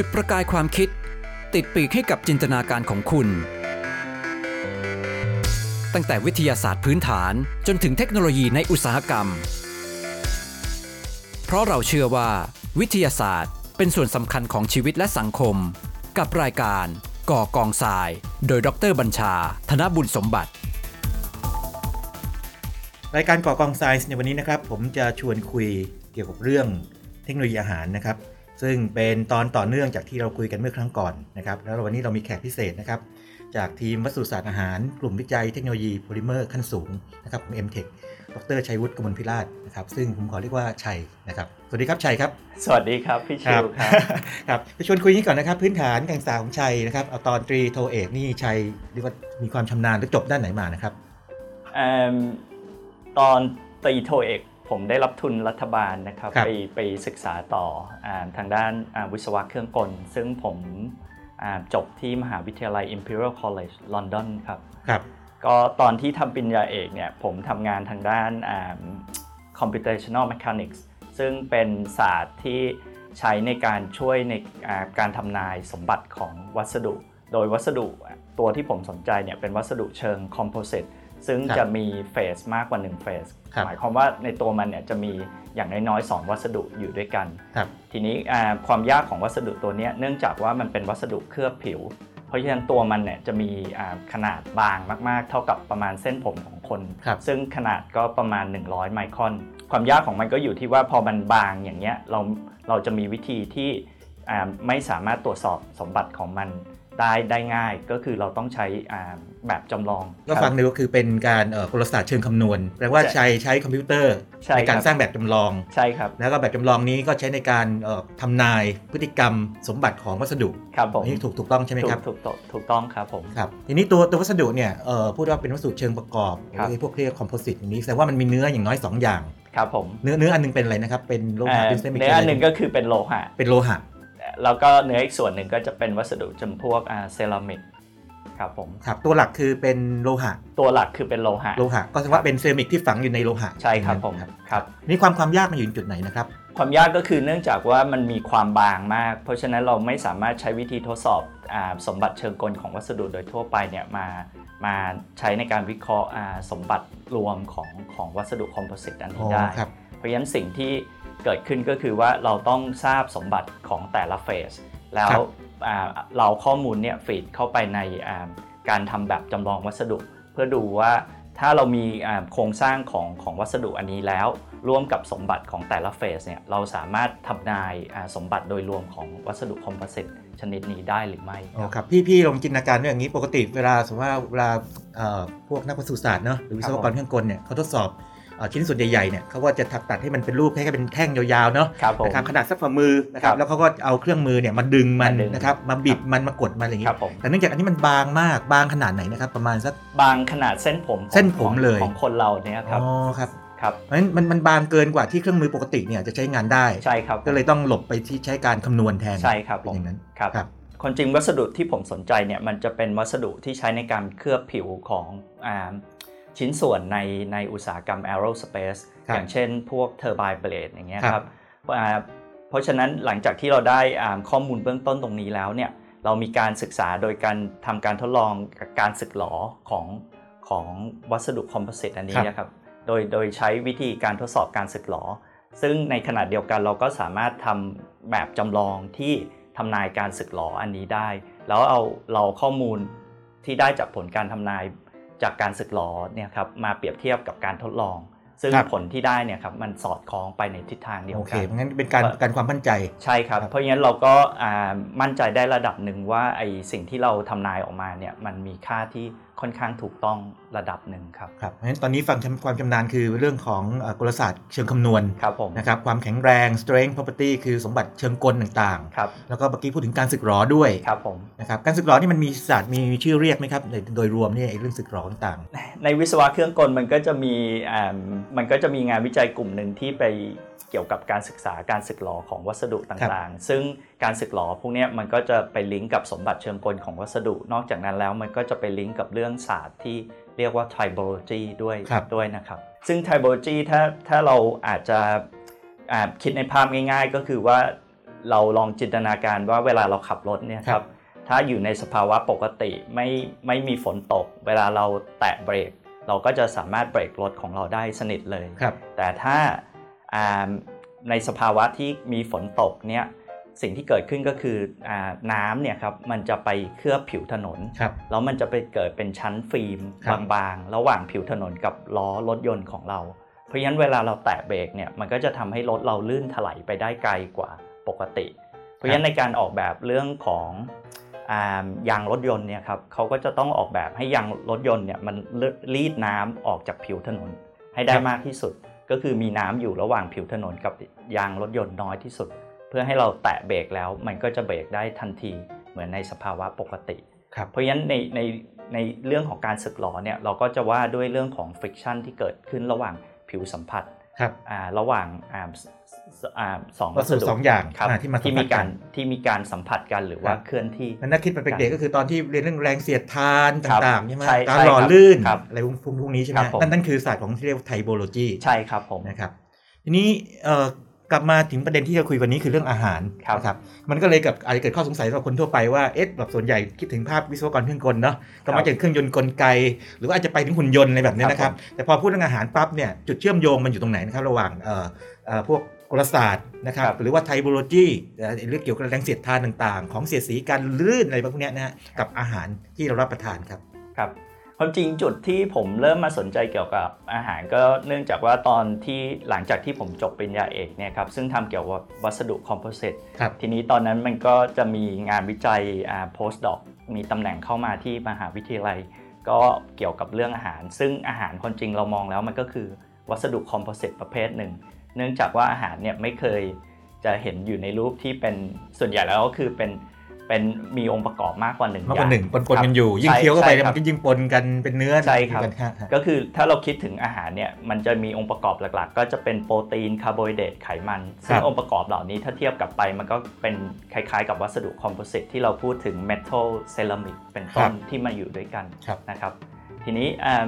จุดประกายความคิด ติดปีกให้กับจินตนาการของคุณ ตั้งแต่วิทยาศาสตร์พื้นฐานจนถึงเทคโนโลยีในอุตสาหกรรม เพราะเราเชื่อว่า วิทยาศาสตร์เป็นส่วนสำคัญของชีวิตและสังคม กับรายการ ก่อกองทราย โดยดรบัญชา ธนบุญสมบัติรายการก่อกองไซส์ในวันนี้นะครับ ผมจะชวนคุยเกี่ยวกับเรื่องเทคโนโลยีอาหารนะครับ ซึ่งเป็นตอนต่อเนื่องจากที่เราคุยกันเมื่อครั้งก่อนนะครับ แล้ววันนี้เรามีแขกพิเศษนะครับ จากทีมวัสดุศาสตร์อาหาร กลุ่มวิจัยเทคโนโลยีโพลิเมอร์ขั้นสูงนะครับของ m t e c h ดรชัยวุฒิกมลพิราชนะครับ ซึ่งผมขอเรียกว่าชัยนะครับ สวัสดีครับชัยครับ สวัสดีครับพี่ชิวครับครับไปชวนคุยนี้ก่อนนะครับ พื้นฐานการศึกษาของชัยนะครับเอาตอนตรีโทเอกนี่ชัยเรียกว่ามีความชำนาญหรือจบด้านไหนมานะครับเอิ่มตอนตรีโทเอก ผมได้รับทุนรัฐบาลนะครับครับไปไปศึกษาต่ออาทางด้านอ่าวิศวะเครื่องกล ซึ่งผมอ่าจบที่มหาวิทยาลัย Imperial College London ครับครับ ก็ตอนที่ทำปริญญาเอกเนี่ยผมทำงานทางด้านอ่า computational mechanics ซึ่งเป็นศาสตร์ที่ใช้ในการช่วยในอ่าการทำนายสมบัติของวัสดุ โดยวัสดุตัวที่ผมสนใจเนี่ยเป็นวัสดุเชิง composite ซึ่งค รับจะมีเฟสมากกว่า1เฟสครับหมายความว่าในตัวมันเนี่ยจะมีอย่างน้อยๆ2วัสดุอยู่ด้วยกันครับทีนี้อ่าความยากของวัสดุตัวเนี้ยเนื่องจากว่ามันเป็นวัสดุเคลือบผิว เพราะฉะนั้นตัวมันเนี่ยจะมีอ่าขนาดบางมากๆ เท่ากับประมาณเส้นผมของคนครับซึ่งขนาดก็ประมาณ 100 ไมครอน ความยากของมันก็อยู่ที่ว่าพอมันบางอย่างเงี้ยเราเราจะมีวิธีที่อ่าไม่สามารถตรวจสอบสมบัติของมัน ได้ได้ง่ายก็คือเราต้องใช้อ่าแบบจำลอง ก็ฟังดูก็คือเป็นการเอ่อกลศาสตร์เชิงคำนวณแปลว่าใช่ใช้ใช้คอมพิวเตอร์ใช่ในการครับสร้างแบบจำลองใช่ครับแล้วก็แบบจำลองนี้ก็ใช้ในการเอ่อทำนายพฤติกรรมสมบัติของวัสดุครับผมอันนี่ถูกถูกต้องใช่ไหมถูครักบถูกต้องถูกต้องครับผมครับทีนี้ตัวตัววัสดุเนี่ยเอ่อพูดว่าเป็นวัสดุเชิงประกอบหครับรือพวกเรียกคอมโพสิตอย่างนี้แสดงว่ามันมีเนื้ออย่างน้อย 2 อย่างครับผมเนื้อเนื้ออันหนึงเป็นอะไรนะครับเป็นโลหะเอ่อเป็นเซมิเนื้ออันหนึ่งก็คือเป็นโลหะเป็นโลหะ แล้วก็เนื้ออีกส่วนหนึ่งก็จะเป็นวัสดุจำพวกเซรามิกครับผมครับตัวหลักคือเป็นโลหะ ตัวหลักคือเป็นโลหะโลหะก็แสดงว่าเป็นเซรามิกที่ฝังอยู่ในโลหะใช่ครับผมครับครับนี่ความความยากมันอยู่จุดไหนนะครับความยากก็คือเนื่องจากว่ามันมีความบางมาก เพราะฉะนั้นเราไม่สามารถใช้วิธีทดสอบอาสมบัติเชิงกลของวัสดุโดยทั่วไปเนี่ยมามาใช้ในการวิเคราะห์อ่าสมบัติรวมของของวัสดุคอมโพสิตอันอ๋นี้อได้ครับเพราะฉะนั้นสิ่งที่ เกิดขึ้นก็คือว่าเราต้องทราบสมบัติของแต่ละเฟส แล้ครัวบอ่าเราข้อมูลเนี่ยฟีดเข้าไปในอ่าการทำแบบจำลองวัสดุ เพื่อดูว่าถ้าเรามีอ่าโครงสร้างของของวัสดุอันนี้แล้ว ร่วมกับสมบัติของแต่ละเฟสเนี่ยเราสามารถทำนายอ่าสมบัติโดยรวมของวัสดุคอมโพสิตชนิดนี้ได้หรือไม่อ๋อครับพี่พี่ลองจินตนาการด้วยอย่างนี้ปกติเวลาสมมติว่าเวลาเอ่อพวกนักวัสดุศาสตร์เนาะหรือวิศวกรเครื่องกลเนี่ยเขาทดสอบเอ่อ ชิ้นส่วนใหญ่ๆเนี่ยเขาก็จะถักตัดให้มันเป็นรูปให้เป็นแท่งยาวๆเนาะครับผมนะครับขนาดสักฝ่ามือนะครับครับแล้วเขาก็เอาเครื่องมือเนี่ยมาดึงมันมาดึงนะครับมาบิดมันมากดมันอะไรอย่างคงี้รับผมแต่เนื่องจากอันนี้มันบางมากบางขนาดไหนนะครับประมาณสักบางขนาดเส้นผมของเส้นผมของเลยของคนเราเนี่ยครับอ๋อครับครับเพราะฉะนั้นมันมันบางเกินกว่าที่เครื่องมือปกติเนี่ยจะใช้งานได้ใช่ครับก็เลยต้องหลบไปที่ใช้การคำนวณแทนใช่ครับเป็นผมอย่างนั้นครับครับคนจริงวัสดุที่ผมสนใจเนี่ยมันจะเป็นวัสดุที่ใช้ในการเคลือบผิวของอา ชิ้นส่วนในในอุตสาหกรรม aerospace ครับอย่างเช่นพวก turbine blade อย่างเงี้ยครับครับอ่าเพราะฉะนั้นหลังจากที่เราได้อ่าข้อมูลเบื้องต้นตรงนี้แล้วเนี่ยเรามีการศึกษาโดยการทำการทดลองกับการสึกหลอของของวัสดุคอมโพสิตอันนี้นะครับโดยโดยใช้วิธีการทดสอบการสึกหลอ ซึ่งในขณะเดียวกันเราก็สามารถทำแบบจำลองที่ทำนายการสึกหลออันนี้ได้ แล้วเอาเราข้อมูลที่ได้จากผลการทำนาย จากการสึกหลอเนี่ยครับมาเปรียบเทียบกับการทดลอง ซึ่งครับผลที่ได้เนี่ยครับมันสอดคล้องไปในทิศทางเดียโอวเคกันเพราะงั้นเป็นการการความมั่นใจใช่ครับครับเพราะงั้นเราก็อ่ามั่นใจได้ระดับหนึ่งว่าไอสิ่งที่เราทำนายออกมาเนี่ยมันมีค่าที่ ค่อนข้างถูกต้องระดับหนึ่งครับครับเพราะฉะนั้นตอนนี้ฟังความชำนาญคือเรื่องของเอ่อกลศาสตร์เชิงคำนวณครับผมนะครับความแข็งแรง strength property คือสมบัติเชิงกลต่างครับๆแล้วก็เมื่อกี้พูดถึงการสึกหรอด้วยครับผมนะครับการสึกหรอนี่มันมีศาสตร์มีมีชื่อเรียกไหมครับในโดยรวมเนี่ยไอ้เรื่องสึกหรอต่างในวิศวะเครื่องกลมันก็จะมีอ่ามันก็จะมีงานวิจัยกลุ่มหนึ่งที่ไป เกี่ยวกับการศึกษาการสึกหลอของวัสดุต่างๆ ซึ่งการสึกหลอพวกเนี้ยมันก็จะไปลิงก์กับสมบัติเชิงกลของวัสดุ นอกจากนั้นแล้วมันก็จะไปลิงก์กับเรื่องศาสตร์ที่เรียกว่า tribology ด้วยครับด้วยนะครับ ซึ่ง tribology ถ้าถ้าเราอาจจะอ่าคิดในภาพง่าย ๆ ก็คือว่าเราลองจินตนาการว่าเวลาเราขับรถเนี่ยคครัรับบถ้าอยู่ในสภาวะปกติไม่ไม่มีฝนตก เวลาเราแตะเบรก เราก็จะสามารถเบรกรถของเราได้สนิทเลยครับแต่ถ้าอ่า ในสภาวะที่มีฝนตกเนี่ยสิ่งที่เกิดขึ้นก็คืออาน้ำเนี่ยครับมันจะไปเคลือบผิวถนนครับแล้วมันจะไปเกิดเป็นชั้นฟิล์มครับบางๆ ระหว่างผิวถนนกับล้อรถยนต์ของเรา เพราะฉะนั้นเวลาเราแตะเบรกเนี่ยมันก็จะทำให้รถเราลื่นถลายไปได้ไกลกว่าปกติ เพราะฉะนั้นในการออกแบบเรื่องของอายางรถยนต์เนี่ยครับเขาก็จะต้องออกแบบให้ยางรถยนต์เนี่ยมันรีดน้ำออกจากผิวถนนให้ได้ครับมากที่สุด ก็คือมีน้ำอยู่ระหว่างผิวถนนกับยางรถยนต์น้อยที่สุด เพื่อให้เราแตะเบรกแล้วมันก็จะเบรกได้ทันทีเหมือนในสภาวะปกติครับเพราะฉะนั้นในในในเรื่องของการสึกหรอเนี่ยเราก็จะว่าด้วยเรื่องของ friction ที่เกิดขึ้นระหว่างผิวสัมผัสครับอ่าระหว่างอ่า สสอ่าสองวัสดุสองอย่างครับอ่าที่มาสัมที่ผัมีสกักานรที่มีการสัมผัสกันหรือว่าครับเคลื่อนที่มันน่าคิดเป็นเด็กๆก็คือตอนที่เรียนเรื่องแรงเสียดทานครับต่างๆใช่ไหมใช่การใช่หล่อครับลื่นครับอะไรพวกพวกนี้ใช่ไหมครับผมนั่นนั่นคือศาสตร์ของที่เรียกว่าไทโบโลจีใช่ครับผมนะครับทีนี้เอ่อกลับมาถึงประเด็นที่จะคุยวันนี้คือเรื่องอาหารครับนะครับมันก็เลยกับอาจจะเกิดข้อสงสัยสำหรับคนทั่วไปว่าเอ๊ะแบบส่วนใหญ่คิดถึงภาพวิศวกรเครื่องกลเนาะก็มักจะเครื่องยนต์กลไก หรือว่าอาจจะไปถึงหุ่นยนต์อะไรแบบนี้นะครับ แต่พอพูดเรื่องอาหารปั๊บเนี่ยจุดเชื่อมโยงมันอยู่ตรงไหนนะครับระหว่างเอ่อเอ่อพวก กลศาสตร์นะครับครับ หรือว่าไทโบโลจีเอ่อเรื่องเกี่ยวกับแรงเสียดทานต่างๆ ของเสียดสีการลื่นอะไรพวกเนี้ยนะฮะกับอาหารที่เรารับประทานครับครับความจริงจุดที่ผมเริ่มมาสนใจเกี่ยวกับอาหารก็เนื่องจากว่าตอนที่หลังจากที่ผมจบปริญญาเอกเนี่ยครับซึ่งทำเกี่ยวกับวัสดุคอมโพสิตครับทีนี้ตอนนั้นมันก็จะมีงานวิจัยอ่า postdoc มีตำแหน่งเข้ามาที่มหาวิทยาลัย ก็เกี่ยวกับเรื่องอาหาร ซึ่งอาหารคนจริงเรามองแล้วมันก็คือวัสดุคอมโพสิตประเภทหนึ่ง เนื่องจากว่าอาหารเนี่ยไม่เคยจะเห็นอยู่ในรูปที่เป็นส่วนใหญ่แล้วก็คือเป็นเป็นมีองค์ประกอบมากกว่าหนึ่งมากกว่าอย่หนึ่งปนๆกันอยู่ครับยิ่งเคี้ยวเข้าไปใช่เนี่ยคมัรับนก็ยิ่งปนกันเป็นเนื้อใช่ครับกันฮะฮะก็คือถ้าเราคิดถึงอาหารเนี่ยมันจะมีองค์ประกอบหลักๆ ก็จะเป็นโปรตีนคาร์โบไฮเดรตไขมันซึ่คงรับองค์ประกอบเหล่านี้ถ้าเทียบกับไปมันก็เป็นคล้ายๆ กับวัสดุคอมโพสิตที่เราพูดถึงเมทัลเซรามิกเป็นต้นที่มาอยู่ด้วยกันครับนะครับ ทีนี้อ่า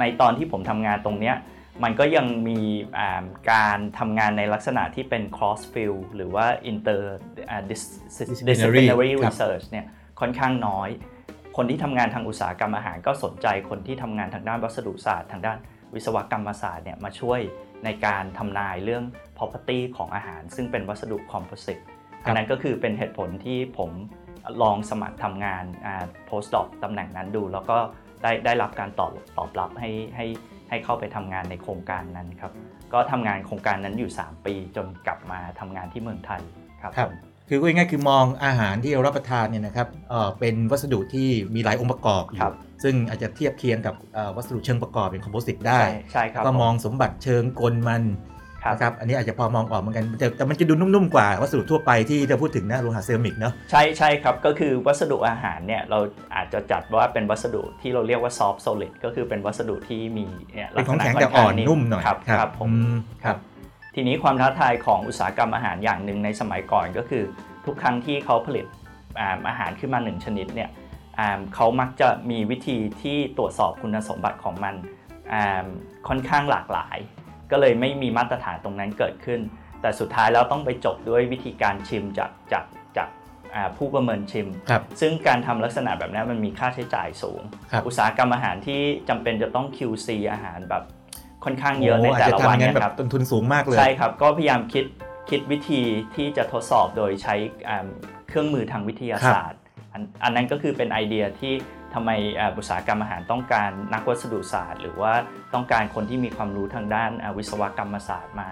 ในตอนที่ผมทำงานตรงเนี้ย มันก็ยังมีอ่าการทำงานในลักษณะที่เป็น cross field หรือว่า inter อ่า dis- Disciplinary disciplinary ครับ research เนี่ยค่อนข้างน้อย คนที่ทำงานทางอุตสาหกรรมอาหารก็สนใจคนที่ทำงานทางด้านวัสดุศาสตร์ ทางด้านวิศวกรรมศาสตร์เนี่ยมาช่วยในการทำนายเรื่อง property ของอาหาร ซึ่งเป็นวัสดุ composite อันนั้นก็คือเป็นเหตุผลที่ผมลองสมัครทำงานอ่า postdoc ตำแหน่งนั้นดู แล้วก็ได้ได้รับการตอบตอบรับให้ให้ ให้เข้าไปทำงานในโครงการนั้นครับ ก็ทำงานโครงการนั้นอยู่ 3 ปีจนกลับมาทำงานที่เมืองไทยครับครับผมคือพูดง่ายๆคือมองอาหารที่เรารับประทานเนี่ยนะครับเอ่อเป็นวัสดุที่มีหลายองค์ประกอบอยู่ครับซึ่งอาจจะเทียบเคียงกับเอ่อวัสดุเชิงประกอบเป็นคอมโพสิตได้ใช่ใช่ครับก็ผมมองสมบัติเชิงกลมันครับ นะครับอันนี้อาจจะพอมองออกเหมือนกันแต่แต่มันจะดูนุ่มๆกว่าวัสดุทั่วไปที่เราพูดถึงนะโลหะเซรามิกเนาะใช่ใช่ครับ ก็คือวัสดุอาหารเนี่ยเราอาจจะจัดว่าเป็นวัสดุที่เราเรียกว่า soft solid ก็คือเป็นวัสดุที่มีเนี่ยเป็นของลักษณะแข็งแต่อ่อนค่ข้านุ่มหน่อยครับครับผมอืมครับทีนี้ความท้าทายของอุตสาหกรรมอาหารอย่างหนึ่งในสมัยก่อนก็คือ ทุกครั้งที่เขาผลิตอ่าอาหารขึ้นมาหนึ่งชนิดเนี่ยอ่าเขามักจะมีวิธีที่ตรวจสอบคุณสมบัติของมันอ่าค่อนข้างหลากหลาย ก็เลยไม่มีมาตรฐานตรงนั้นเกิดขึ้น แต่สุดท้ายแล้วต้องไปจบด้วยวิธีการชิมจากจากจากอ่าผู้ประเมินชิมครับซึ่งการทำลักษณะแบบนี้มันมีค่าใช้จ่ายสูงครับอุตสาหกรรมอาหารที่จำเป็นจะต้อง QC อาหารแบบค่อนข้างเยอะในโอาจแต่จะละทำวันอย่างนั้นเนยแบครับบต้นทุนสูงมากเลย ใช่ครับ ก็พยายามคิดคิดวิธีที่จะทดสอบโดยใช้อ่าเครื่องมือทางวิทยาศาสตร์ อันอันนั้นก็คือเป็นไอเดียที่ ทำไมอ่าอุตสาหกรรมอาหารต้องการนักวัสดุศาสตร์ หรือว่าต้องการคนที่มีความรู้ทางด้านอ่าวิศวกรรมศาสตร์มา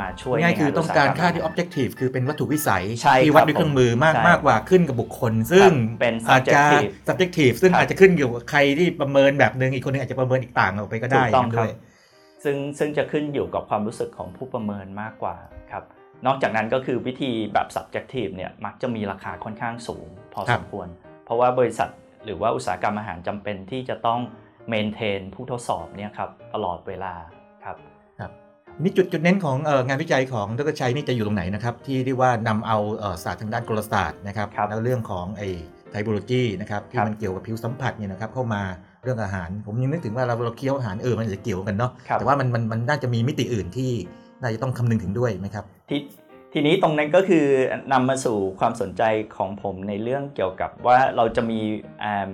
มาช่วยง่ายๆคือในนต้องการสหมค่าที่อาห objective คือเป็นวัตถุวิสัยใช่ที่วัดครับด้วยเครื่องมือมากใช่มากกว่าขึ้นกับบุคคล ซึ่งเป็นอาจจะ subjective subjective ซึ่งครับอาจจะขึ้นอยู่กับใครที่ประเมินแบบนึงอีกคนนึงอาจจะประเมินอีกต่างออกไปก็ได้ถูกต้องย่าครัด้บวยซึ่งซึ่งจะขึ้นอยู่กับความรู้สึกของผู้ประเมินมากกว่าครับนอกจากนั้นก็คือวิธีแบบ subjective เนี่ยมักจะมีราคาค่อนข้างสูง พอครัสบมควร เพราะว่าบริษัท หรือว่าอุตสาหกรรมอาหารจำเป็นที่จะต้อง maintain ผู้ทดสอบเนี่ยครับตลอดเวลาครับนี่จุดจุดเน้นของเอ่องานวิจัยของดรชัยนี่จะอยู่ตรงไหนนะครับ ที่เรียกว่านำเอาเอ่อศาสตร์ทางด้านกลศาสตร์นะครับครับแล้วเรื่องของไอ้ไทโบโลจีนะครับที่ครับมันเกี่ยวกับผิวสัมผัสเนี่ยนะครับเข้ามาเรื่องอาหาร ผมยังนึกถึงว่าเราเราเคี้ยวอาหารเออมันอาจจะเกี่ยวกันเนาะครับแต่ว่ามันมันมันน่าจะมีมิติอื่นที่น่าจะต้องคำนึงถึงด้วยไหมครับที่ ทีนี้ตรงนั้นก็คือนำมาสู่ความสนใจของผมในเรื่องเกี่ยวกับว่าเราจะมีอ่า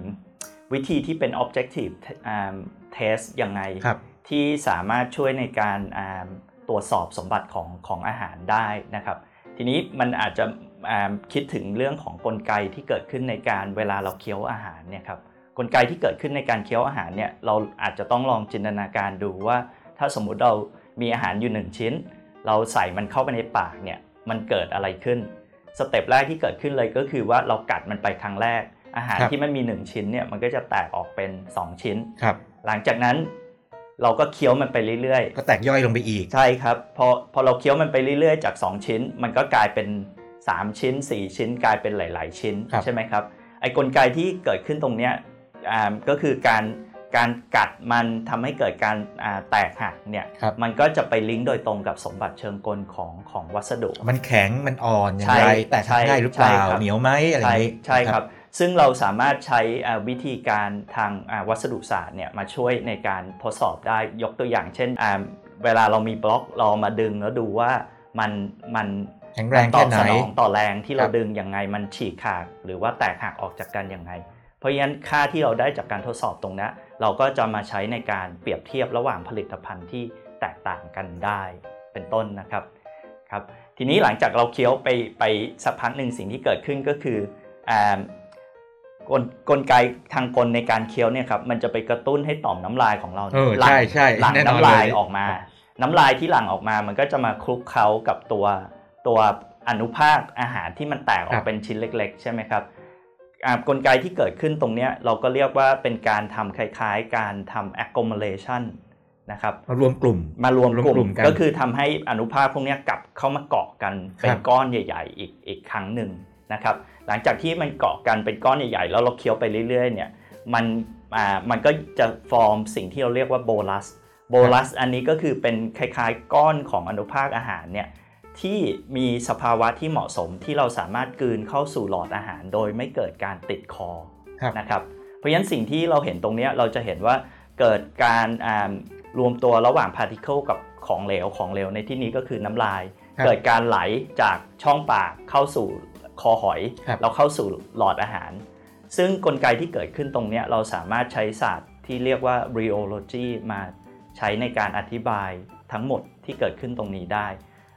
วิธีที่เป็น objective อ่า test ยังไงครับที่สามารถช่วยในการอ่าตรวจสอบสมบัติของของอาหารได้นะครับ ทีนี้มันอาจจะอ่าคิดถึงเรื่องของกลไกที่เกิดขึ้นในการเวลาเราเคี้ยวอาหารเนี่ยครับกลไกที่เกิดขึ้นในการเคี้ยวอาหารเนี่ยเราอาจจะต้องลองจินตนาการดูว่า ถ้าสมมุติเรามีอาหารอยู่หนึ่งชิ้น เราใส่มันเข้าไปในปากเนี่ย มันเกิดอะไรขึ้น สเต็ปแรกที่เกิดขึ้นเลยก็คือว่าเรากัดมันไปครั้งแรก อาหารครับที่มันมี 1 ชิ้นเนี่ยมันก็จะแตกออกเป็น 2 ชิ้นครับ หลังจากนั้นเราก็เคี้ยวมันไปเรื่อยก็แตกย่อยลงไปอีกๆใช่ครับ พอพอเราเคี้ยวมันไปเรื่อยๆ จาก 2 ชิ้น มันก็กลายเป็น 3 ชิ้น 4 ชิ้น กลายเป็นหลาย ๆ ชิ้นครับใช่ไหมครับ ไอ้กลไกที่เกิดขึ้นตรงเนี้ยอ่าก็คือการ การกัดมันทำให้เกิดการอ่าแตกหักเนี่ยครับมันก็จะไปลิงก์โดยตรงกับสมบัติเชิงกลของของวัสดุ มันแข็งมันอ่อนอย่างใช่ไรแตกหักใช่ง่ายหรือเปล่าใช่ครับเหนียวไหมอะไรอย่างนี้ใช่ครับ ซึ่งเราสามารถใช้อ่าวิธีการทางอ่าวัสดุศาสตร์เนี่ยมาช่วยในการทดสอบได้ยกตัวอย่าง เช่นอ่าเวลาเรามีบล็อกเรามาดึงแล้วดูว่ามันมันแข็งแรงตอแค่บไหนสนองต่อแรงที่เราครับดึงยังไงมันฉีกขาดหรือว่าแตกหักออกจากกันยังไง เพราะฉะนั้นค่าที่เราได้จากการทดสอบตรงนี้ เราก็จะมาใช้ในการเปรียบเทียบระหว่างผลิตภัณฑ์ที่แตกต่างกันได้เป็นต้นนะครับครับ ทีนี้หลังจากเราเคี้ยวไปไปสักพักหนึ่งสิ่งที่เกิดขึ้นก็คืออ่ากลกลไกทางกลในการเคี้ยวเนี่ยครับมันจะไปกระตุ้นให้ต่อมน้ำลายของเราเออหลั่งใช่ใช่หลั่งแน่นอนน้ำลายเลยออกมา น้ำลายที่หลั่งออกมา มันก็จะมาคลุกเคล้ากับตัวตัวอนุภาคอาหารที่มันแตกออกเป็นชิ้นเล็ก ๆ ใช่ไหมครับอ่า กลไกที่เกิดขึ้นตรงเนี้ยเราก็เรียกว่าเป็นการทำคล้ายๆ การทำ accumulation นะครับมารวมกลุ่มมารวมกรวมกลุ่ลุ่มมกันก็คือทำให้อนุภาคพวกเนี้ยกลับเข้ามาเกาะกันเป็นครับก้อนใหญ่ ๆ อีกอีกครั้งหนึ่งนะครับหลังจากที่มันเกาะกันเป็นก้อนใหญ่ๆ แล้วเราเคี้ยวไปเรื่อยๆเนี่ยมันอ่ามันก็จะฟอร์มสิ่งที่เราเรียกว่าโบลัสโบลัสอันนี้ก็คือเป็นคล้ายๆ ก้อนของอนุภาคอาหารเนี่ย ที่มีสภาวะที่เหมาะสมที่เราสามารถกลืนเข้าสู่หลอดอาหารโดยไม่เกิดการติดคอครับนะครับเพราะฉะนั้นสิ่งที่เราเห็นตรงเนี้ยเราจะเห็นว่าเกิดการอ่ารวมตัวระหว่างพาร์ติเคิลกับของเหลวของเหลวในที่นี้ก็คือน้ำลายครับเกิดการไหลจากช่องปากเข้าสู่คอหอยครับแล้วเข้าสู่หลอดอาหาร ซึ่งกลไกที่เกิดขึ้นตรงเนี้ยเราสามารถใช้ศาสตร์ที่เรียกว่า rheology มาใช้ในการอธิบายทั้งหมดที่เกิดขึ้นตรงนี้ได้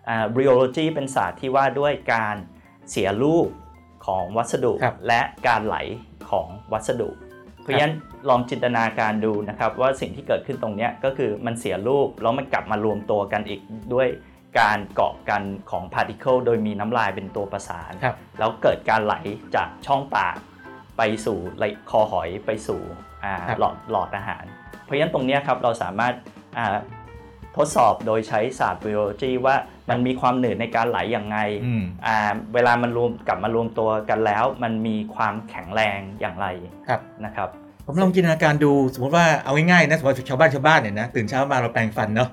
อ่า rheology เป็นศาสตร์ที่ว่าด้วยการเสียรูปของวัสดุครับและการไหลของวัสดุ เพราะฉะนั้นลองจินตนาการดูนะครับว่าสิ่งที่เกิดขึ้นตรงเนี้ยก็คือมันเสียรูปแล้วมันกลับมารวมตัวกันอีกด้วยการเกาะกันของพาร์ติเคิลโดยมีน้ำลายเป็นตัวประสานครับแล้วเกิดการไหลจากช่องปากไปสู่ไหลคอหอยไปสู่อ่าครับหลอดหลอดอาหาร เพราะฉะนั้นตรงเนี้ยครับเราสามารถอ่า ทดสอบโดยใช้ศาสตร์ biology ว่ามันมีความหนืดในการไหลอย่างไงอืมอ่าเวลามันรวมกลับมารวมตัวกันแล้ว มันมีความแข็งแรงอย่างไรครับนะครับผมลองจินตนาการดูสมมติว่าเอาง่ายๆนะสมมติชาวบ้านชาวบ้านเนี่ยนะตื่นเช้ามาเราแปรงฟันเนาะ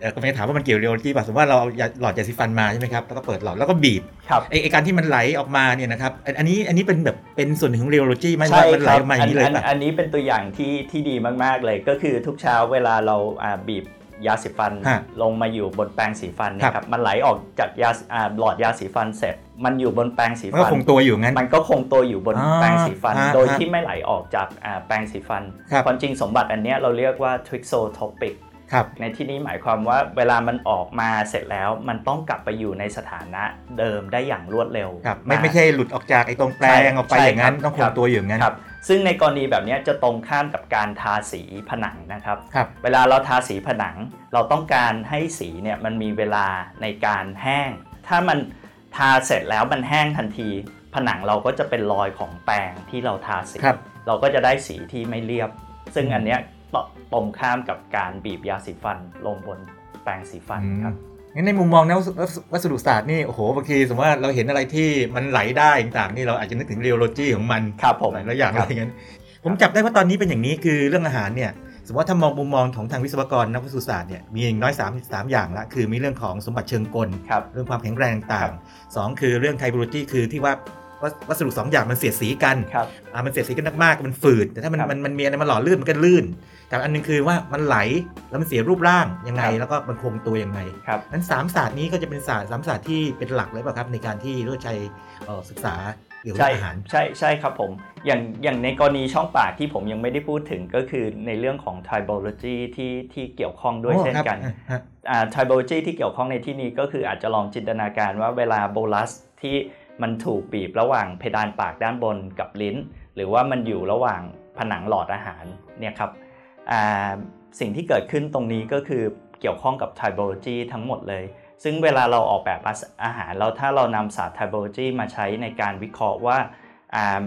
เอ่อก็ไม่ได้ถามว่ามันเกี่ยวเรียลที่ป่ะสมมติว่าเราเอายาหลอดยาสีฟันมาใช่ไหมครับแล้วก็เปิดหลอดแล้วก็บีบครับไอ้ไอ้การที่มันไหลออกมาเนี่ยนะครับอันอันนี้อันนี้เป็นแบบเป็นส่วนหนึ่งของเรียลจีไหมใช่ว่ามันไหคลรับออกมาอย่างนี้เลยอันป่ะอันนี้เป็นตัวอย่างที่ที่ดีมากๆเลยก็คือทุกเช้าเวลาเราอ่าบีบ ยาสีฟัน ฮะลงมาอยู่บนแปรงสีฟันเนยคครัรับ บมันไหลออกจากยาอ่าหลอดยาสีฟันเสร็จ มันอยู่บนแปรงสีมันก็ฟัน คงตัวอยู่งั้น มันก็คงตัวอยู่บนอ่าแปรงสีฟัน ฮะโดยฮะที่ไม่ไหลออกจากอ่าแปรงสีฟัน ครับ ความจริงสมบัติอันเนี้ยเราเรียกว่า trixotopic ครับในที่นี้หมายความว่าเวลามันออกมาเสร็จแล้วมันต้องกลับไปอยู่ในสถานะเดิมได้อย่างรวดเร็วครับไม่นะไม่ใช่หลุดออกจากไอ้ตรงแปลงออกไปใช่อย่างนั้นครับต้องคครังบตัวอยู่อย่างนั้นครับซึ่งในกรณีแบบเนี้ยจะตรงข้ามกับการทาสีผนังนะครับครับเวลาเราทาสีผนัง เราต้องการให้สีเนี่ยมันมีเวลาในการแห้ง ถ้ามันทาเสร็จแล้วมันแห้งทันที ผนังเราก็จะเป็นรอยของแปรงที่เราทาสีครับเราก็จะได้สีที่ไม่เรียบ ซึ่งอันเนี้ย ตตรงข้ามกับการบีบยาสีฟันลงบนแปรงสีฟันครับงั้นในมุมมองนักวัสวัสดุศาสตร์นี่โอ้โหบางทีสมมติว่าเราเห็นอะไรที่มันไหลได้ต่างๆนี่เราอาจจะนึกถึง rheology ของมันครับผมหลายๆอย่างอะไรครับอย่างนั้นผมจับได้ว่าตอนนี้เป็นอย่างนี้คือเรื่องอาหารเนี่ยสมมติว่าถ้ามองมุมมองของทางวิศวกรนักวัสดุศาสตร์เนี่ยมีอย่างน้อย3 3อย่างละคือมีเรื่องของสมบัติเชิงกลครับเรื่องความแข็งแรงต่างครับสองคือเรื่อง tribology คือที่ว่าวัสวัสดุสองอย่างมันเสียดสีกันครับอ่ามันเสียดสีกันมากๆมันฝืดแต่ถ้ามันครับมันมันมีอะไรมาหล่อลื่นมันก็ลื่น แต่อันหนึงคือว่ามันไหลแล้วมันเสียรูปร่างยังไงครับแล้วก็มันคงตัวยังไงครับนั้นสามศาสตร์นี้ก็จะเป็นศาสตร์สามศาสตร์ที่เป็นหลักเลยป่ะครับในการที่เราใช้เอ่อศึกษาเกี่ยวกับใช่อาหารใช่ใช่ครับผม อย่างอย่างในกรณีช่องปากที่ผมยังไม่ได้พูดถึงก็คือในเรื่องของ tribology ที่ที่เกี่ยวข้องด้วยโอ้เช่นครับกันอะฮะอ่า tribology ที่เกี่ยวข้องในที่นี้ก็คืออาจจะลองจินตนาการว่าเวลาโบลัสที่มันถูกบีบระหว่างเพดานปากด้านบนกับลิ้น หรือว่ามันอยู่ระหว่างผนังหลอดอาหารเนี่ยครับอ่า สิ่งที่เกิดขึ้นตรงนี้ก็คือเกี่ยวข้องกับ tribology ทั้งหมดเลย ซึ่งเวลาเราออกแบบอาหารแล้วถ้าเรานำศาสตร์ tribology มาใช้ในการวิเคราะห์ว่าอ่า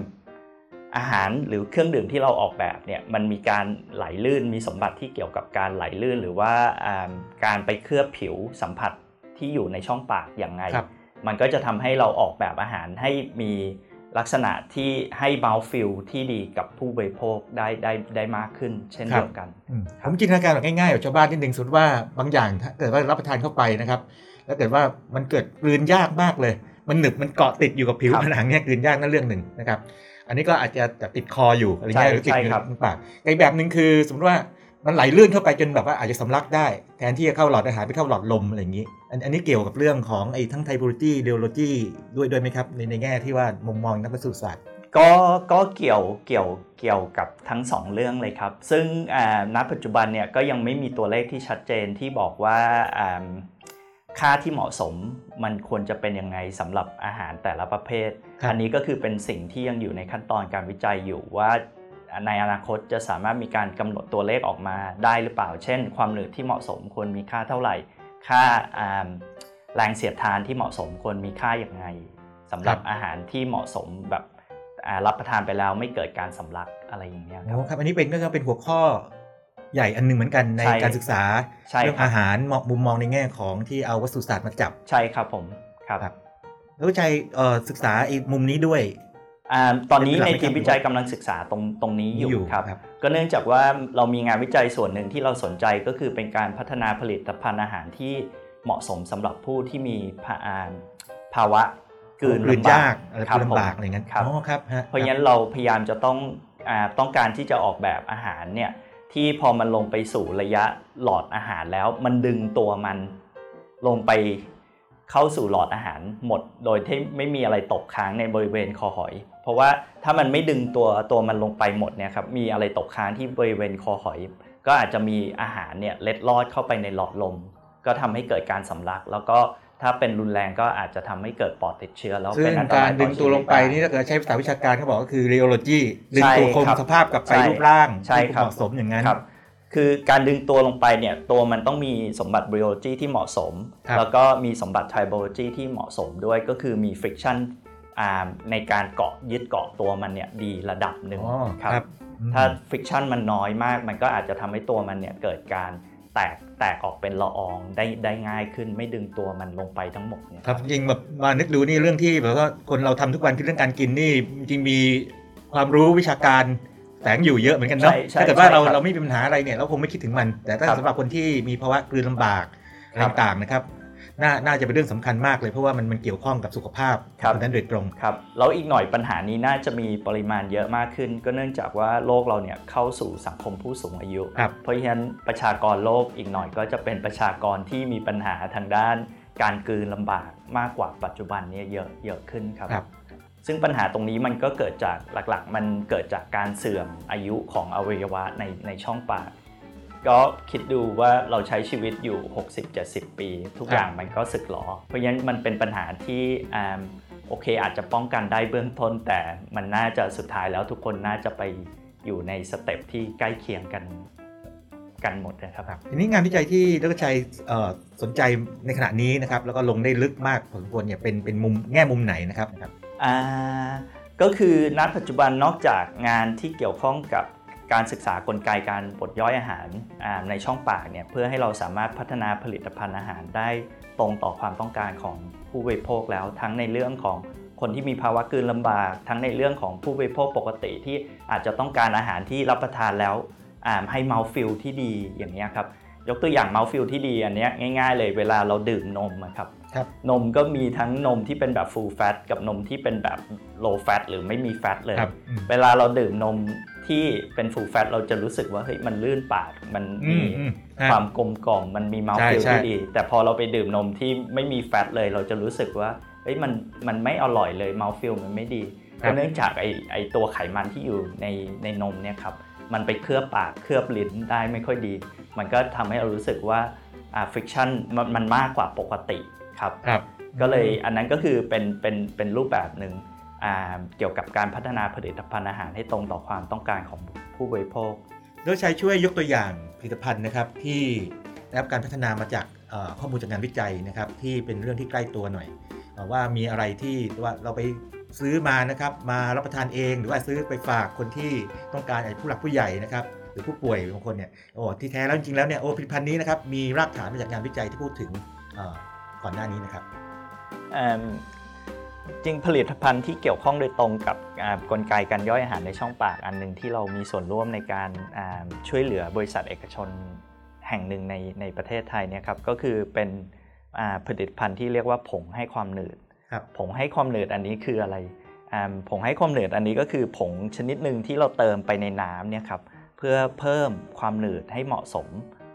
อาหารหรือเครื่องดื่มที่เราออกแบบเนี่ยมันมีการไหลลื่นมีสมบัติที่เกี่ยวกับการไหลลื่น หรือว่าอ่าการไปเคลือบผิวสัมผัสที่อยู่ในช่องปากอย่างไงครับมันก็จะทำให้เราออกแบบอาหารให้มี ลักษณะที่ให้ mouth feel ที่ดีกับผู้บริโภคได้ได้ได้มากขึ้น เช่นครับเดียวกันอืมผมจินตนาการแบบง่ายๆแบบชาวบ้านนิดนึงสมมติว่าบางอย่างถ้าเกิดว่ารับประทานเข้าไปนะครับ แล้วเกิดว่ามันเกิดกลืนยากมากเลย มันหนึบมันเกาะติดอยู่กับผิวครับผนังเนี่ยกลืนยากนั่นเรื่องหนึ่งนะครับ อันนี้ก็อาจจะจะติดคออยู่อะไรเงี้ยใช่หรือติดใช่อยู่ครับในปากอีกแบบหนึ่งคือสมมติว่า มันไหลลื่นเข้าไปจนแบบว่าอาจจะสำลักได้ แทนที่จะเข้าหลอดอาหารไปเข้าหลอดลมอะไรอย่างนี้ อันอันนี้เกี่ยวกับเรื่องของไอ้ทั้งไทโพโลจีเดโลจีด้วยด้วยไหมครับ ในในแง่ที่ว่ามุมมองนักวิทยาศาสตร์ก็ก็เกี่ยวเกี่ยวเกี่ยวกับทั้งสองเรื่องเลยครับ ซึ่งอ่าณปัจจุบันเนี่ยก็ยังไม่มีตัวเลขที่ชัดเจนที่บอกว่าอ่าค่าที่เหมาะสมมันควรจะเป็นยังไงสำหรับอาหารแต่ละประเภทครับอันนี้ก็คือเป็นสิ่งที่ยังอยู่ในขั้นตอนการวิจัยอยู่ว่า ในอนาคตจะสามารถมีการกำหนดตัวเลขออกมาได้หรือเปล่า เช่น ความหนืดที่เหมาะสมควรมีค่าเท่าไหร่ ค่าอ่าแรงเสียดทานที่เหมาะสมควรมีค่าอย่างไงสำหรับครับอาหารที่เหมาะสมแบบอ่ารับประทานไปแล้วไม่เกิดการสำลักอะไรอย่างเงี้ยครับโอ้ครับอันนี้เป็นก็เป็นหัวข้อใหญ่อันหนึงเหมือนกันในใช่การศึกษาใช่เรื่องครับอาหารมองมุมมองในแง่ของที่เอาวัสดุศาสตร์มาจับใช่ครับผมครับครับแล้ววิจัยเอ่อศึกษาไอ้มุมนี้ด้วยอ่า ตอนนี้เป็นหลักในไหมครับทีมวิจัยกำลังศึกษาตรงตรงนี้อยู่อยู่ครับครับ ก็เนื่องจากว่าเรามีงานวิจัยส่วนหนึ่งที่เราสนใจก็คือเป็นการพัฒนาผลิตภัณฑ์อาหารที่เหมาะสมสำหรับผู้ที่มีภาอ่าภาวะกลืนกลืนลำบายากกอะไรครับลำบากผมอะไรเงี้ยครับอ๋อครับฮะเพราะฉะนั้นเราพยายามจะต้องอาต้องการที่จะออกแบบอาหารเนี่ยที่พอมันลงไปสู่ระยะหลอดอาหารแล้ว มันดึงตัวมันลงไป เข้าสู่หลอดอาหารหมด โดยที่ไม่มีอะไรตกค้างในบริเวณคอหอย เพราะว่าถ้ามันไม่ดึงตัวตัวมันลงไปหมดเนี่ยครับมีอะไรตกค้างที่บริเวณคอหอย ก็อาจจะมีอาหารเนี่ยเล็ดลอดเข้าไปในหลอดลม ก็ทำให้เกิดการสำลัก แล้วก็ถ้าเป็นรุนแรงก็อาจจะทำให้เกิดปอดติดเชื้อแล้วซึ่เป็งนอันตการรายดึต่องชีตัววิลงไปด้นี่ถ้าเกิดใช้ภาษาวิชาการเขาบอกก็คือ rheology ดึงใช่ตัวคงครับสภาพกลับไปใช่รูปร่างใช่ที่ครับเหมาะสมอย่างนั้น ครับคือการดึงตัวลงไปเนี่ยตัวมันต้องมีสมบัติ biology ที่เหมาะสมครับแล้วก็มีสมบัติ tribology ที่เหมาะสมด้วยก็คือมี friction อ่าในการเกาะยึดเกาะตัวมันเนี่ยดีระดับหนึ่งอ๋อครับอืมถ้า friction มันน้อยมาก มันก็อาจจะทำให้ตัวมันเนี่ยเกิดการแตกแตกออกเป็นละอองได้ได้ง่ายขึ้นไม่ดึงตัวมันลงไปทั้งหมดเนี่ยครับจริงๆแบบมานึกดูนี่เรื่องที่แบบว่าคนเราทำทุกวันคือเรื่องการกินนี่จริงๆมีความรู้วิชาการ แฝงอยู่เยอะเหมือนกันเนาะใช่ใช่ถ้าเกิดว่าเราใช่ครับเราไม่มีปัญหาอะไรเนี่ยเราคงไม่คิดถึงมัน แต่ถ้าครับสำหรับคนที่มีภาวะกลืนลำบากอะไรครับต่างๆนะครับน่าน่าจะเป็นเรื่องสำคัญมากเลยเพราะว่ามันมันเกี่ยวข้องกับสุขภาพครับคนนั้นโดยตรง ครับแล้วอีกหน่อยปัญหานี้น่าจะมีปริมาณเยอะมากขึ้น ก็เนื่องจากว่าโลกเราเนี่ยเข้าสู่สังคมผู้สูงอายุ ครับ เพราะฉะนั้นประชากรโลกอีกหน่อยก็จะเป็นประชากรที่มีปัญหาทางด้าน การกลืนลำบากมากกว่าปัจจุบันเนี้เยอะเยอะขึ้นครับ ครับ ซึ่งปัญหาตรงนี้มันก็เกิดจากหลักๆ มันเกิดจากการเสื่อมอายุของอวัยวะในในช่องปาก ก็คิดดูว่าเราใช้ชีวิตอยู่ 60-70 ปี ทุกครับอย่างมันก็สึกหรอ เพราะฉะนั้นมันเป็นปัญหาที่อ่าโอเคอาจจะป้องกันได้เบื้องต้น แต่มันน่าจะสุดท้ายแล้วทุกคนน่าจะไปอยู่ในสเต็ปที่ใกล้เคียงกันกันหมดนะครับครับทีนี้งานวิจัยที่ดรชัยเอ่อสนใจในขณะนี้นะครับแล้วก็ลงได้ลึกมากพอสมควรเนี่ยเป็นเป็นมุมแง่มุมไหนนะครับครับอ่า ก็คือณปัจจุบันนอกจากงานที่เกี่ยวข้องกับการศึกษากลไกการบดย่อยอาหารในช่องปากเนี่ยเพื่อให้เราสามารถพัฒนาผลิตภัณฑ์อาหารได้ตรงต่อความต้องการของผู้บริโภคแล้วทั้งในเรื่องของคนที่มีภาวะกลืนลำบาก ทั้งในเรื่องของผู้บริโภคปกติที่อาจจะต้องการอาหารที่รับประทานแล้วให้ mouth feel ที่ดีอย่างนี้ครับยกตัวอย่าง mouth feel ที่ดีอันนี้ง่าย ๆ เลยเวลาเราดื่มนมครับ นมก็มีทั้งนมที่เป็นแบบ full fat กับนมที่เป็นแบบ low fat หรือไม่มี fat เลยครับอืมเวลาเราดื่มนมที่เป็น full fat เราจะรู้สึกว่าเฮ้ยมันลื่นปาก มันอืมีมอืมฮะความกลมกล่อม มันมี mouth ใช่ feel ใช่ที่ดี แต่พอเราไปดื่มนมที่ไม่มี fat เลย เราจะรู้สึกว่าเฮ้ยมันมันไม่อร่อยเลย mouth feel มันไม่ดีครับก็เนื่องจากไอไอตัวไขมันที่อยู่ในในนมเนี่ยครับมันไปเคลือบปากเคลือบลิ้นได้ไม่ค่อยดี มันก็ทำให้เรารู้สึกว่าอ่า friction มันมันมากกว่าปกติ ครับครับ ก็เลยอันนั้นก็คือเป็นเป็นเป็นรูปแบบหนึ่งอ่าเกี่ยวกับการพัฒนาผลิตภัณฑ์อาหารให้ตรงต่อความต้องการของผู้บริโภคโดยใช้ช่วยยกตัวอย่างผลิตภัณฑ์นะครับที่ได้รับการพัฒนามาจากเอ่อข้อมูลจากงานวิจัยนะครับ ที่เป็นเรื่องที่ใกล้ตัวหน่อยเอ่อว่ามีอะไรที่ว่าเราไปซื้อมานะครับ มารับประทานเองหรือว่าซื้อไปฝากคนที่ต้องการอาจจะผู้หลักผู้ใหญ่นะครับ หรือผู้ป่วยบางคนเนี่ยโอ้ที่แท้แล้วจริงๆแล้วเนี่ยโอ้ผลิตภัณฑ์นี้นะครับมีรากฐานมาจากงานวิจัยที่พูดถึงเอ่อ ก่อนหน้านี้นะครับเอิ่มจริงผลิตภัณฑ์ที่เกี่ยวข้องโดยตรงกับอ่ากลไกการย่อยอาหารในช่องปากอันหนึ่งที่เรามีส่วนร่วมในการอ่าช่วยเหลือบริษัทเอกชนแห่งหนึ่งในในประเทศไทยเนี่ยครับก็คือเป็นอ่าผลิตภัณฑ์ที่เรียกว่าผงให้ความหนืดครับผงให้ความหนืดอันนี้คืออะไรอ่าผงให้ความหนืดอันนี้ก็คือผงชนิดหนึ่งที่เราเติมไปในน้ำเนี่ยครับเพื่อเพิ่มความหนืดให้เหมาะสม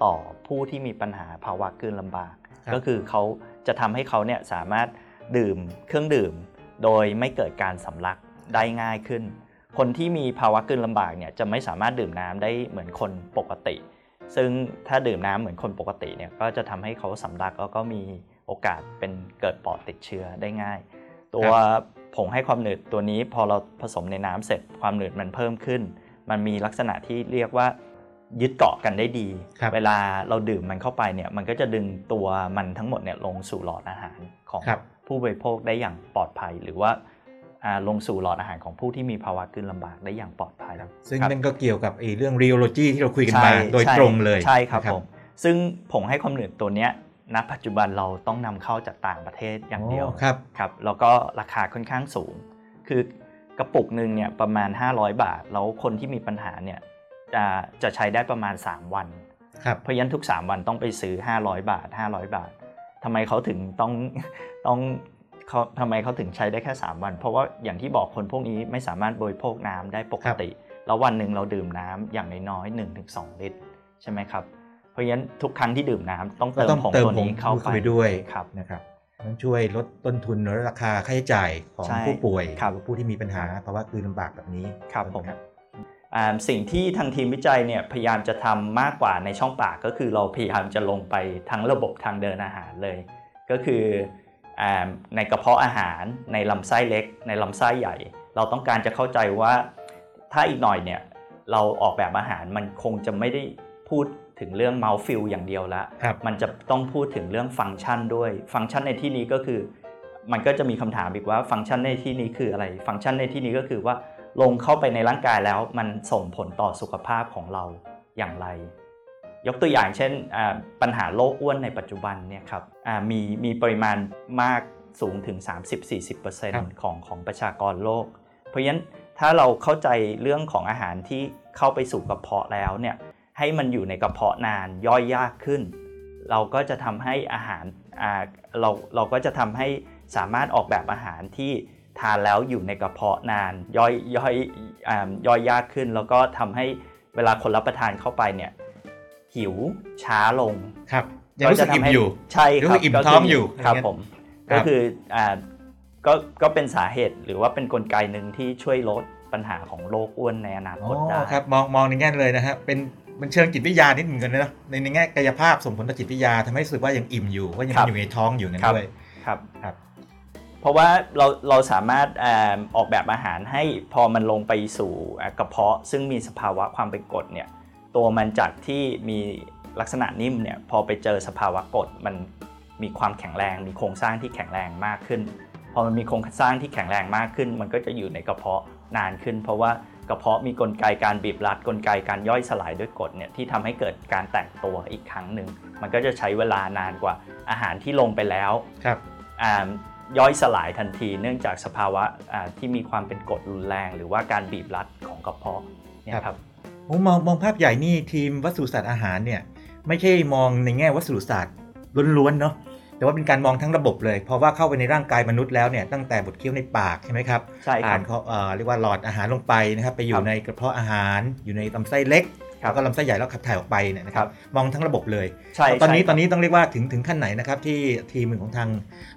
ต่อผู้ที่มีปัญหาภาวะกลืนลำบากครับก็คือเขาจะทำให้เขาเนี่ยสามารถดื่มเครื่องดื่ม โดยไม่เกิดการสำลักได้ง่ายขึ้น คนที่มีภาวะกลืนลำบากเนี่ยจะไม่สามารถดื่มน้ำได้เหมือนคนปกติ ซึ่งถ้าดื่มน้ำเหมือนคนปกติเนี่ยก็จะทำให้เขาสำลักแล้วก็มีโอกาสเป็นเกิดปอดติดเชื้อได้ง่าย ตัวผงให้ความหนืดตัวนี้พอเราผสมในน้ำเสร็จความหนืดมันเพิ่มขึ้น มันมีลักษณะที่เรียกว่า ยึดเกาะกันได้ดีครับเวลาเราดื่มมันเข้าไปเนี่ยมันก็จะดึงตัวมันทั้งหมดเนี่ยลงสู่หลอดอาหารของครับผู้บริโภคได้อย่างปลอดภัย หรือว่าอ่าลงสู่หลอดอาหารของผู้ที่มีภาวะกลืนลำบากได้อย่างปลอดภัยซึ่งครับนั่นก็เกี่ยวกับไอ้เรื่อง rheology ที่เราคุยกันมาโดยตรงเลยใช่ครับนะผมซึ่งผงให้ความหนืดตัวเนี้ยณปัจจุบันเราต้องนำเข้าจากต่างประเทศอย่างเดียวอ๋อครับครับแล้วก็ราคาค่อนข้างสูง คือกระปุกหนึ่งเนี่ยประมาณ 500 บาท แล้วคนที่มีปัญหาเนี่ย จะจะใช้ได้ประมาณ 3 วันครับเพราะฉะนั้นทุก 3 วันต้องไปซื้อ 500 บาท 500 บาททำไมเขาถึงต้องต้องเขาทำไมเขาถึงใช้ได้แค่ 3 วัน เพราะว่าอย่างที่บอกคนพวกนี้ไม่สามารถบริโภคน้ำได้ปกติ แล้ววันหนึ่งเราดื่มน้ำอย่างน้อยๆ1-2 ลิตร ใช่ไหมครับ เพราะฉะนั้นทุกครั้งที่ดื่มน้ำต้องก็เติมต้องผงเติมตัวผงนี้เข้าเข้าไปไปด้วยครับนะครับต้องช่วยลดต้นทุนลดราคาค่าใช้จ่ายของใช่ผู้ป่วยครับหรือผู้ที่มีปัญหาภาวะกลืนลำบากแบบนี้ครับผมนะอ่า สิ่งที่ทางทีมวิจัยเนี่ยพยายามจะทำมากกว่าในช่องปากก็คือเราพยายามจะลงไปทั้งระบบทางเดินอาหารเลย ก็คืออ่าในกระเพาะอาหารในลำไส้เล็ก ในลำไส้ใหญ่ เราต้องการจะเข้าใจว่าถ้าอีกหน่อยเนี่ยเราออกแบบอาหารมันคงจะไม่ได้พูดถึงเรื่อง mouth feel อย่างเดียวละครับมันจะต้องพูดถึงเรื่องฟังก์ชันด้วย ฟังก์ชันในที่นี้ก็คือ มันก็จะมีคำถามอีกว่าฟังก์ชันในที่นี้คืออะไร ฟังก์ชันในที่นี้ก็คือว่า ลงเข้าไปในร่างกายแล้วมันส่งผลต่อสุขภาพของเราอย่างไร ยกตัวอย่างเช่นอ่าปัญหาโรคอ้วนในปัจจุบันเนี่ยครับอ่ามีมีปริมาณมากสูงถึงครับ30-40%ของของประชากรโลก เพราะฉะนั้นถ้าเราเข้าใจเรื่องของอาหารที่เข้าไปสู่กระเพาะแล้วเนี่ยให้มันอยู่ในกระเพาะนานย่อยยากขึ้น เราก็จะทำให้อาหารอ่าเราเราก็จะทำให้สามารถออกแบบอาหารที่ ทานแล้วอยู่ในกระเพาะนานย่อยย่อยอ่าย่อยยากขึ้น แล้วก็ทำให้เวลาคนรับประทานเข้าไปเนี่ยหิวช้าลงครับยังรู้สึกอิ่มอยู่ใช่ครู้รัสึบกอิ่มก็ท้องอยู่ครับอย่างเงี้ยผมครับก็คืออ่าก็ก็เป็นสาเหตุหรือว่าเป็นกลไกหนึ่งที่ช่วยลดปัญหาของโรคอ้วนในอนาอ๋คตได้อครับมองมองในแง่เลยนะฮะเป็นมันเชิงจิตวิทยานิดหนึ่งกันนะในในแง่กายภาพส่งผลต่อจิตวิทยาทำให้รู้สึกว่ายังอิ่มอยู่ว่ายังครับอยู่ในท้องอยู่งั้นครับด้วยครับครับ เพราะว่าเราเราสามารถอ่าออกแบบอาหารให้พอมันลงไปสู่อ่ากระเพาะ ซึ่งมีสภาวะความเป็นกรดเนี่ยตัวมันจากที่มีลักษณะนิ่มเนี่ยพอไปเจอสภาวะกรดมันมีความแข็งแรง มีโครงสร้างที่แข็งแรงมากขึ้น พอมันมีโครงสร้างที่แข็งแรงมากขึ้น มันก็จะอยู่ในกระเพาะนานขึ้น เพราะว่ากระเพาะมีกลไกการบีบรัดกลไกการย่อยสลายด้วยกรดเนี่ยที่ทำให้เกิดการแตกตัวอีกครั้งหนึ่งมันก็จะใช้เวลานานกว่าอาหารที่ลงไปแล้วครับอ่า ย่อยสลายทันที เนื่องจากสภาวะอ่าที่มีความเป็นกรดรุนแรง หรือว่าการบีบรัดของกระเพาะเนี่ยครับผมมองมองภาพใหญ่นี่ทีมวัสดุศาสตร์อาหารเนี่ยไม่ใช่มองในแง่วัสดุศาสตร์ล้วนๆเนาะแต่ว่าเป็นการมองทั้งระบบเลย เพราะว่าเข้าไปในร่างกายมนุษย์แล้วเนี่ยตั้งแต่บดเคี้ยวในปากใช่ไหมครับใช่คอ่ารันบเขาเอ่อเรียกว่าหลอดอาหารลงไปนะครับไปอคยู่รับในกระเพาะอาหารอยู่ในลำไส้เล็กครับ แล้วก็ลำไส้ใหญ่แล้วขับถ่ายออกไปเนี่ยนะครับครับมองทั้งระบบเลยใช่ตอนนี้ใช่ตอนนี้ต้องเรียกว่าถึงถึงขั้นไหนนะครับที่ทีมของทาง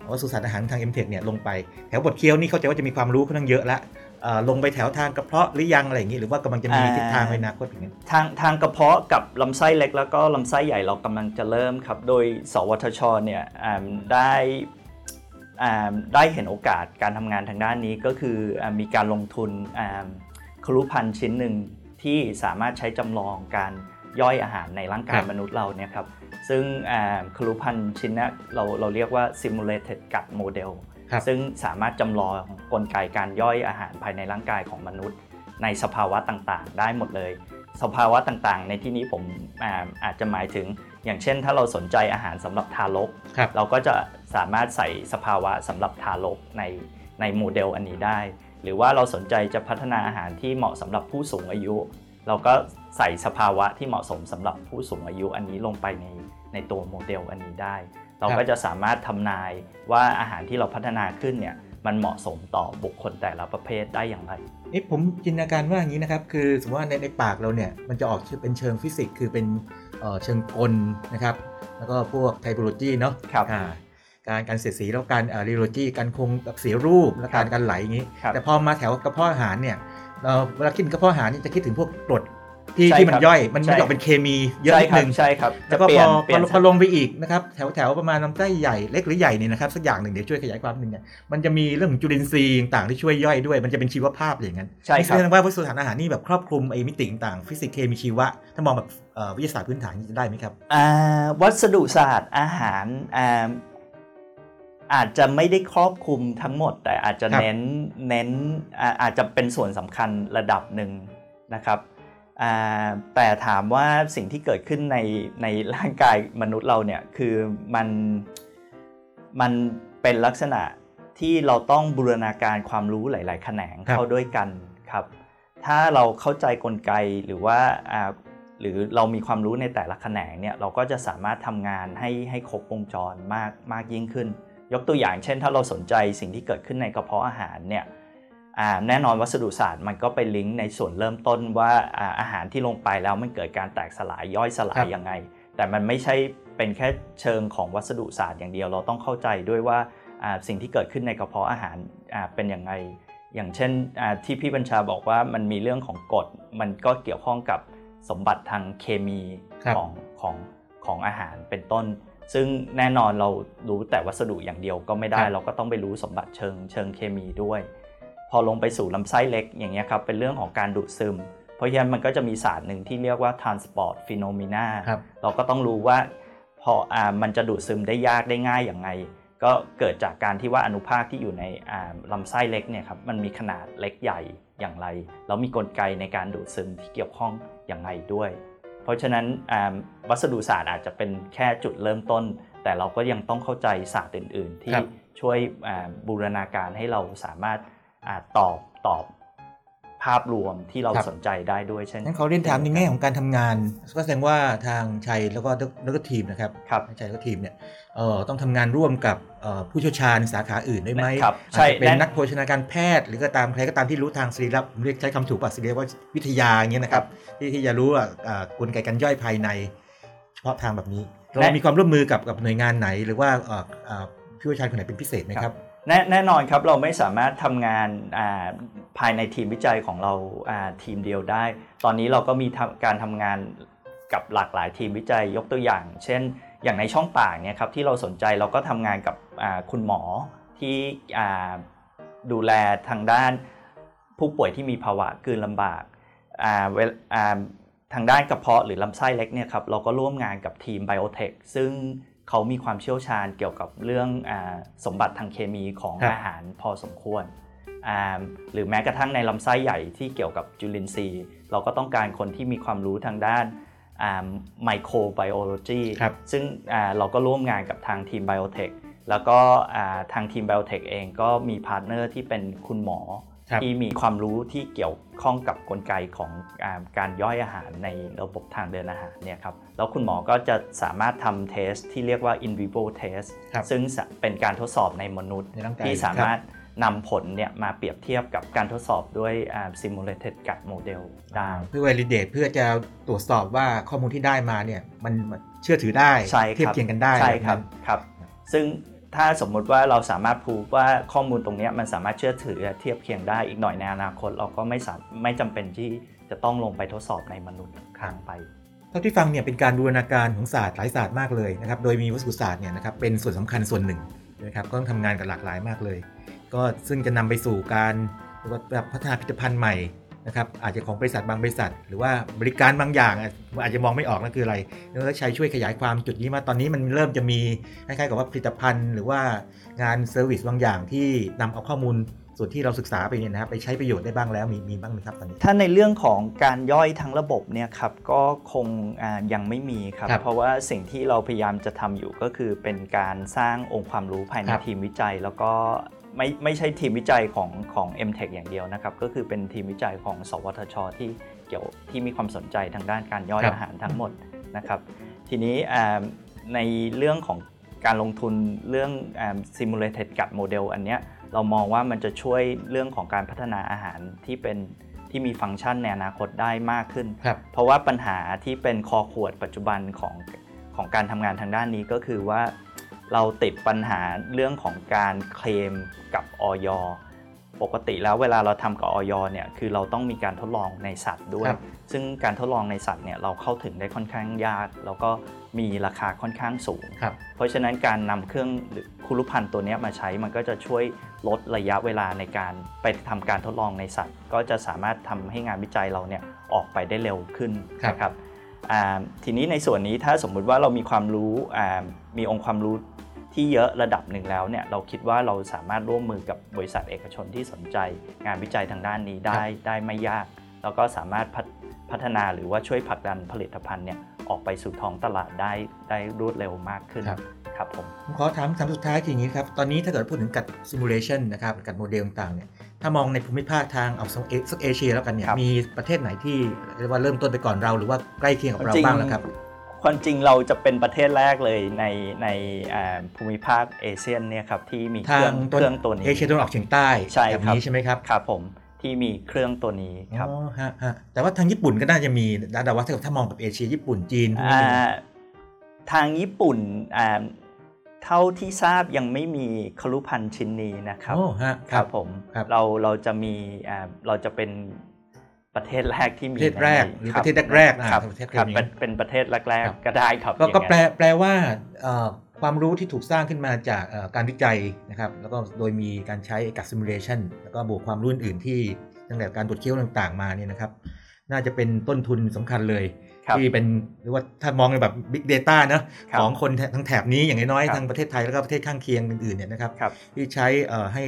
วัสดุศาสตร์อาหารทาง m t e c h เนี่ยลงไปแถวบดเคี้ยวนี่เข้าใจว่าจะมีความรู้ค่อนข้างเยอะละเอ่อลงไปแถวทางกระเพาะหรือยังอะไรอย่างนี้หรือว่ากำลังจะมีทิศทางในอนาคตอย่างนี้ทางทางกระเพาะกับลำไส้เล็กแล้วก็ลำไส้ใหญ่เรากำลังจะเริ่มครับ โดยสวทชเนี่ยอ่าได้อ่าได้เห็นโอกาสการทำงานทางด้านนี้ก็คืออามีการลงทุนอ่าครุพันธ์ชิ้นหนึ่ง ที่สามารถใช้จำลองการย่อยอาหารในร่างกายครับมนุษย์เราเนี่ยครับซึ่งอ่าครุพันธ์ชิ้นเนี้เราเราเรียกว่า simulated gut model ครับซึ่งสามารถจำลองกลไกการย่อยอาหารภายในร่างกายของมนุษย์ ในสภาวะต่างๆ ได้หมดเลย สภาวะต่างๆ ในที่นี้ผมอาอาจจะหมายถึง อย่างเช่น ถ้าเราสนใจอาหารสำหรับทารกครับเราก็จะสามารถใส่สภาวะสำหรับทารกในในโมเดลอันนี้ได้ หรือว่าเราสนใจจะพัฒนาอาหารที่เหมาะสำหรับผู้สูงอายุ เราก็ใส่สภาวะที่เหมาะสมสำหรับผู้สูงอายุอันนี้ลงไปในในตัวโมเดลอันนี้ได้ เราก็จะสามารถทำนายว่าอาหารที่เราพัฒนาขึ้นเนี่ยมันเหมาะสมต่อบุคคลแต่ละประเภทได้อย่างไรนี่ผมจินตนาการว่าอย่างนี้นะครับ คือสมมติว่าในในปากเราเนี่ยมันจะออกเป็นเชิงฟิสิกส์คือเป็นเอ่อเชิงกลนะครับ แล้วก็พวก tribology เนาะครับอ่า การการเสียดสีแล้วการ rheology การคงแบบเสียรูปและการครับการไหลอย่างนี้ครับแต่พอมาแถวกระเพาะอาหารเนี่ยเราเวลาคิดถึงกระเพาะอาหารนี่จะคิดถึงพวกกรดที่ใช่ที่มันครับย่อยมันใช่มันจะออกเป็นเคมีเยอะใช่นิดนึงครับใช่ครับแล้วก็จะเปพลี่ยอนเปลี่ยนพอพอลงไปอีกนะครับแถวแถวประมาณลำไส้ใหญ่เล็กหรือใหญ่เนี่ยนะครับสักอย่างหนึ่งเดี๋ยวช่วยขยายความหนึ่งเนี่ยมันจะมีเรื่องของจุลินทรีย์ต่างๆที่ช่วยย่อยด้วย มันจะเป็นชีวภาพอย่างนั้นใช่นี่คแสรับดงว่าวัสดุอาหารอาหารนี่แบบครอบคลุมไอ้มิติต่างๆฟิสิกส์เคมีชีวะ ถ้ามองแบบเอ่อวิทยาศาสตร์พื้นฐานนี่จะได้ไหมครับอ่าวัสดุศาสตร์อาหาร อ่าอาจจะไม่ได้ครอบคลุมทั้งหมด แต่อาจจะครับเน้นเน้นอ่าอาจจะเป็นส่วนสำคัญระดับหนึ่งนะครับอ่าแต่ถามว่าสิ่งที่เกิดขึ้นในในร่างกายมนุษย์เราเนี่ยคือมันมันเป็นลักษณะที่เราต้องบูรณาการความรู้หลาย ๆ แขนงครับเข้าด้วยกันครับถ้าเราเข้าใจกลไกหรือว่าอ่าหรือเรามีความรู้ในแต่ละแขนงเนี่ยเราก็จะสามารถทำงานให้ให้ครบวงจรมากมากยิ่งขึ้น ยกตัวอย่างเช่น ถ้าเราสนใจสิ่งที่เกิดขึ้นในกระเพาะอาหารเนี่ยอ่าแน่นอนวัสดุศาสตร์มันก็ไปลิงก์ในส่วนเริ่มต้นว่าอ่าอาหารที่ลงไปแล้วมันเกิดการแตกสลายย่อยสลาครัยบยังไง แต่มันไม่ใช่เป็นแค่เชิงของวัสดุศาสตร์อย่างเดียวเราต้องเข้าใจด้วยว่าอ่าสิ่งที่เกิดขึ้นในกระเพาะอาหารอ่าเป็นยังไง อย่างเช่นอ่าที่พี่บัญชาบอกว่ามันมีเรื่องของกรดมันก็เกี่ยวข้องกับสมบัติทางเคมีครับของของของอาหารเป็นต้น ซึ่งแน่นอนเรารู้แต่วัสดุอย่างเดียวก็ไม่ได้ครับเราก็ต้องไปรู้สมบัติเชิงเชิงเคมีด้วย พอลงไปสู่ลำไส้เล็กอย่างเงี้ยครับเป็นเรื่องของการดูดซึม เพราะฉะนั้นมันก็จะมีศาสตร์หนึ่งที่เรียกว่า transport phenomena ครับเราก็ต้องรู้ว่าพออ่ามันจะดูดซึมได้ยากได้ง่ายอย่างไง ก็เกิดจากการที่ว่าอนุภาคที่อยู่ในอ่าลำไส้เล็กเนี่ยครับมันมีขนาดเล็กใหญ่อย่างไร แล้วมีกลไกในการดูดซึมที่เกี่ยวข้องอย่างไรด้วย เพราะฉะนั้นอ่าวัสดุศาสตร์อาจจะเป็นแค่จุดเริ่มต้น แต่เราก็ยังต้องเข้าใจศาสตร์อื่น ๆ ที่ครับช่วยอ่าบูรณาการให้เราสามารถอาตอบตอบ ภาพรวมที่เราครับสนใจได้ด้วยเช่นงั้นขอเรียนถามในแง่ของการทำงานก็แสดงว่าทางชัยแล้วก็แล้วก็ทีมนะครับครับชัยแล้วก็ทีมเนี่ยเอ่อต้องทำงานร่วมกับเอ่อผู้เชี่ยวชาญสาขาอื่นได้ไหมครับอาจใช่จะเป็นแน่นักโภชนาการแพทย์ หรือก็ตามใครก็ตามที่รู้ทางสรีระผมเรียกใช้คำถูกป่ะสรีระวิทยาอย่างเงี้ยนะครับที่ที่จะรู้ว่าอ่ากลไกการย่อยภายใน เฉพาะทางแบบนี้เราและมีความร่วมมือกับกับหน่วยงานไหน หรือว่าเอ่ออ่าผู้เชี่ยวชาญคนไหนเป็นพิเศษไหมครับแน่แน่นอนครับเราไม่สามารถทำงานอ่า ภายในทีมวิจัยของเราอ่าทีมเดียวได้ ตอนนี้เราก็มีทำการทำงานกับหลากหลายทีมวิจัยยกตัวอย่าง เช่น อย่างในช่องปากเนี่ยครับที่เราสนใจเราก็ทำงานกับอ่าคุณหมอที่อ่าดูแลทางด้านผู้ป่วยที่มีภาวะกลืนลำบากอ่าเวลอ่าทางด้านกระเพาะหรือลำไส้เล็กเนี่ยครับเราก็ร่วมงานกับทีมไบโอเทคซึ่งเขามีความเชี่ยวชาญเกี่ยวกับเรื่องอาสมบัติทางเคมีของครับอาหารพอสมควรอ่า หรือแม้กระทั่งในลำไส้ใหญ่ที่เกี่ยวกับจุลินทรีย์ เราก็ต้องการคนที่มีความรู้ทางด้าน microbiology ครับซึ่งอ่าเราก็ร่วมงานกับทางทีม BIOTEC แล้วก็อ่าทางทีม BIOTEC เองก็มี partner ที่เป็นคุณหมอครับที่มีความรู้ที่เกี่ยวข้องกับกลไกของอ่าการย่อยอาหารในระบบทางเดินอาหารเนี่ยครับแล้วคุณหมอก็จะสามารถทำเทสที่เรียกว่า in vivo test ครับซึ่งเป็นการทดสอบในมนุษย์ในร่างกายที่สามารถ นำผลเนี่ยมาเปรียบเทียบกับการทดสอบด้วยอ่า simulated gut model ได้เพื่อ validate เพื่อจะตรวจสอบว่าข้อมูลที่ได้มาเนี่ยมันมันเชื่อถือได้ใช่ครับเทียบเคียงกันได้ใช่ครับแนั้นครับ ซึ่งถ้าสมมุติว่าเราสามารถพูดว่าข้อมูลตรงเนี้ยมันสามารถเชื่อถือและเทียบเคียงได้อีกหน่อยในอนาคต เราก็ไม่สามไม่จำเป็นที่จะต้องลงไปทดสอบในมนุษย์ครั้งไปเท่าที่ฟังเนี่ยเป็นการบูรณาการของศาสตร์หลายศาสตร์มากเลยนะครับ โดยมีวัสดุศาสตร์เนี่ยนะครับเป็นส่วนสำคัญส่วนหนึ่งนะครับก็ต้องทำงานกับหลากหลายมากเลย ก็ซึ่งจะนำไปสู่การเรียกว่าแบบพัฒนาผลิตภัณฑ์ใหม่นะครับอาจจะของบริษัทบางบริษัท หรือว่าบริการบางอย่างอะอาจจะมองไม่ออกนั่นคืออะไรแล้วใช้ช่วยขยายความจุดนี้มาตอนนี้มันเริ่มจะมีคล้ายๆกับว่าผลิตภัณฑ์ หรือว่างานเซอร์วิสบางอย่างที่นำเอาข้อมูลส่วนที่เราศึกษาไปเนี่ยนะครับไปใช้ประโยชน์ได้บ้างแล้วมีมีบ้างไหมครับตอนนี้ ถ้าในเรื่องของการย่อยทั้งระบบเนี่ยครับก็คงอ่ายังไม่มีครับครับเพราะว่าสิ่งที่เราพยายามจะทำอยู่ก็คือเป็นการสร้างองค์ความรู้ภายในครับทีมวิจัย แล้วก็ ไม่ไม่ใช่ทีมวิจัยของของ m t e c h อย่างเดียวนะครับ ก็คือเป็นทีมวิจัยของ สวทช ที่เกี่ยวที่มีความสนใจทางด้านการย่อยครับอาหารทั้งหมดนะครับ ทีนี้อ่าในเรื่องของการลงทุนเรื่องอ่า simulated gut model อันเนี้ยเรามองว่ามันจะช่วยเรื่องของการพัฒนาอาหารที่เป็นที่มีฟังก์ชันในอนาคตได้มากขึ้นครับเพราะว่าปัญหาที่เป็นคอขวดปัจจุบันของของการทำงานทางด้านนี้ก็คือว่า เราติดปัญหาเรื่องของการเคลมกับออยปกติแล้วเวลาเราทำกับออยเนี่ยคือเราต้องมีการทดลองในสัตว์ด้วยครับซึ่งการทดลองในสัตว์เนี่ยเราเข้าถึงได้ค่อนข้างยาก แล้วก็มีราคาค่อนข้างสูงครับเพราะฉะนั้นการนำเครื่องหรือคุรุพันธ์ตัวเนี้ยมาใช้มันก็จะช่วยลดระยะเวลาในการไปทำการทดลองในสัตว์ ก็จะสามารถทำให้งานวิจัยเราเนี่ยออกไปได้เร็วขึ้นครับนะครับอ่าทีนี้ในส่วนนี้ถ้าสมมุติว่าเรามีความรู้อ่ามีองค์ความรู้ ที่เยอะระดับหนึ่งแล้วเนี่ยเราคิดว่าเราสามารถร่วมมือกับบริษัทเอกชนที่สนใจ งานวิจัยทางด้านนี้ได้ได้ไม่ยาก แล้วก็สามารถพัฒพัฒนาหรือว่าช่วยผลักดันผลิตภัณฑ์เนี่ยออกไปสู่ท้องตลาดได้ได้รวดเร็วมากขึ้นครับครับผมผมขอถามคำสุดท้ายคืออย่างนี้ครับ ตอนนี้ถ้าเกิดพูดถึง gut simulation นะครับ gut model ต่างๆเนี่ยถ้ามองในภูมิภาคทางเอาสักเอสักเอเชียแล้วกันเนี่ยครับมีประเทศไหนที่เรียกว่าเริ่มต้นไปก่อนเราหรือว่าใกล้เคียงกับเราจริงบ้างแล้วครับ ความจริงเราจะเป็นประเทศแรกเลยในในอ่าภูมิภาคอาเซียนเนี่ยครับที่มีเครื่องทางต้นเครื่องตัวนี้เอเชียตะวันออกเฉียงใต้ใช่แบบครับนี้ใช่ไหมครับครับผมที่มีเครื่องตัวนี้ครับอ๋อฮะฮะแต่ว่าทางญี่ปุ่นก็น่าจะมีแต่ว่าถ้าเกิดถ้ามองแบบเอเชียญี่ปุ่นจีนพวกอ่นี้าทางญี่ปุ่นอ่าเท่าที่ทราบยังไม่มีคลุพันธ์ชิ้นนี้นะครับโอ้ฮะครับผมครับเราเราจะมีอ่าเราจะเป็น ประเทศแรกที่มีประเทศแรกในหรือคบประเทศแรกๆอ่าครับประเทศครับอย่างนั้เป็นนเป็นประเทศแรกครับๆก็ได้ครับก็อย่างก็นั้นแปลแปลว่าเอ่อความรู้ที่ถูกสร้างขึ้นมาจากเอ่อการวิจัยนะครับแล้วก็โดยมีการใช้กัดซิมูเลชันแล้วก็บวกความรู้อื่นๆที่ตั้งแต่การตรวจเคี้ยวต่างๆมาเนี่ยนะครับ น่าจะเป็นต้นทุนสำคัญเลยครับที่เป็นหรือว่าถ้ามองในแบบ Big Data เนอะครับของคนทั้งแถบนี้อย่างน้อยครับๆทางประเทศไทยแล้วก็ประเทศข้างเคียงอื่นๆเนี่ยนะครับครับที่ใช้เอ่อให้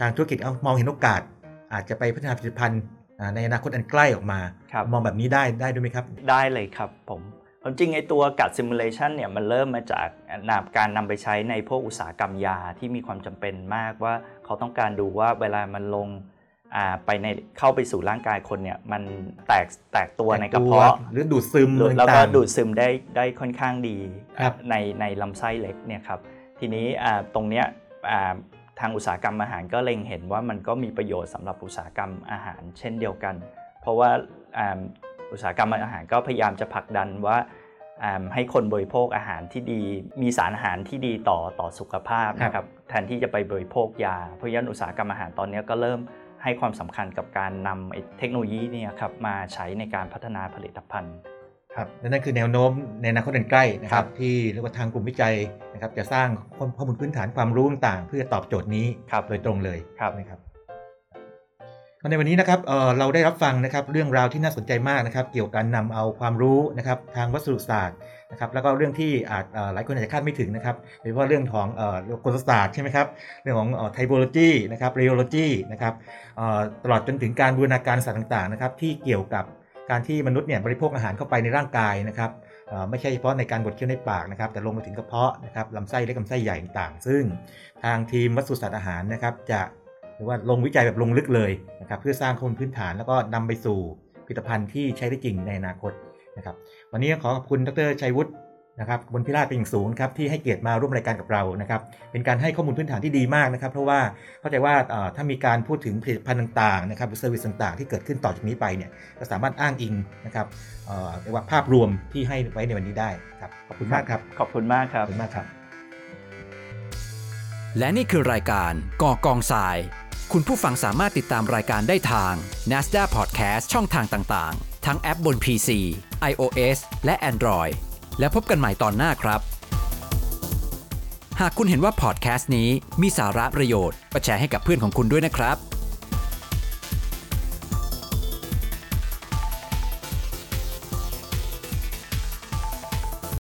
ทางธุรกิจเอามองเห็นโอกาส อาจจะไปพัฒนาผลิตภัณฑ์อ่า ในอนาคตอันใกล้ออกมาครับมองแบบนี้ได้ได้ด้วยไหมครับ ได้เลยครับผมความจริงไอตัวกัดซิมูเลชันเนี่ยมันเริ่มมาจากนำการนำไปใช้ในพวกอุตสาหกรรมยาที่มีความจำเป็นมากว่าเขาต้องการดูว่าเวลามันลงอ่าไปในเข้าไปสู่ร่างกายคนเนี่ยมันแตกแตกตัวในกระเพาะหรือดูดซึมหรือแล้วก็ต่างๆดูดซึมได้ได้ค่อนข้างดีครับในในลำไส้เล็กเนี่ยครับทีนี้อ่าตรงเนี้ยอ่า ทางอุตสาหกรรมอาหารก็เล็งเห็นว่ามันก็มีประโยชน์สำหรับอุตสาหกรรมอาหารเช่นเดียวกัน เพราะว่าอ่าอุตสาหกรรมอาหารก็พยายามจะผลักดันว่าอ่าให้คนบริโภคอาหารที่ดี มีสารอาหารที่ดีต่อต่อสุขภาพนะครับแทนที่จะไปบริโภคยา เพราะฉะนั้นอุตสาหกรรมอาหารตอนเนี้ยก็เริ่มให้ความสำคัญกับการนำไอ้เทคโนโลยีเนี่ยครับมาใช้ในการพัฒนาผลิตภัณฑ์ ครับและนั่นคือแนวโน้มในอนาคตอันใกล้นะคครัรับบที่เรียกว่าทางกลุ่มวิจัยนะครับ จะสร้างข้อมูลพื้นฐานความรู้ต่างๆ เพื่อตอบโจทย์นี้ครับโดยตรงเลยครับนะครับก็ในวันนี้นะครับเอ่อเราได้รับฟังนะครับเรื่องราวที่น่าสนใจมากนะครับ เกี่ยวกับการนำเอาความรู้นะครับทางวัสดุศาสตร์นะครับแล้วก็เรื่องที่อาจเอ่อหลายคนอาจจะคาดไม่ถึงนะครับโดยเฉพาะเรื่องของเอ่อกลศาสตร์ใช่ไหมครับเรื่องของไทโบโลจีนะครับเรโอโลจีนะครับเอ่อตลอดจนถึงการบูรณาการศาสตร์ต่างๆนะครับที่เกี่ยวกับ การที่มนุษย์เนี่ยบริโภคอาหารเข้าไปในร่างกายนะครับไม่ใช่เฉพาะในการบดเคี้ยวในปากนะครับ แต่ลงมาถึงกระเพาะนะครับลำไส้เล็กลำไส้ใหญ่ต่างๆซึ่งทางทีมวัสดุศาสตร์อาหารนะครับ จะหรือว่าลงวิจัยแบบลงลึกเลยนะครับเพื่อสร้างข้อมูลพื้นฐานแล้วก็นำไปสู่ผลิตภัณฑ์ที่ใช้ได้จริงในอนาคตนะครับ วันนี้ขอขอบคุณดรชัยวุฒิ นะครับกมลพิราชเป็นอย่างสูงครับที่ให้เกียรติมาร่วมรายการกับเรานะครับเป็นการให้ข้อมูลพื้นฐานที่ดีมากนะครับ เพราะว่าเข้าใจว่าเอ่อถ้ามีการพูดถึงผลิตภัณฑ์ต่างๆนะครับหรือ service ต่างๆ ที่เกิดขึ้นต่อจากนี้ไปเนี่ยก็สามารถอ้างอิงนะครับเอ่อเรียกว่าภาพรวมที่ให้ไว้ในวันนี้ได้ครับขอบคุณมากครับขอบคุณมากคขรัอบบคุณมากครับ และนี่คือรายการก่อกองทราย คุณผู้ฟังสามารถติดตามรายการได้ทาง NASDAQ Podcast ช่องทางต่างๆ ทั้งแอปบน PC, iOS และ Android แล้วพบกันใหม่ตอนหน้าครับ หากคุณเห็นว่าพอดแคสต์นี้มีสาระประโยชน์ก็แชร์ให้กับเพื่อนของคุณด้วยนะครับ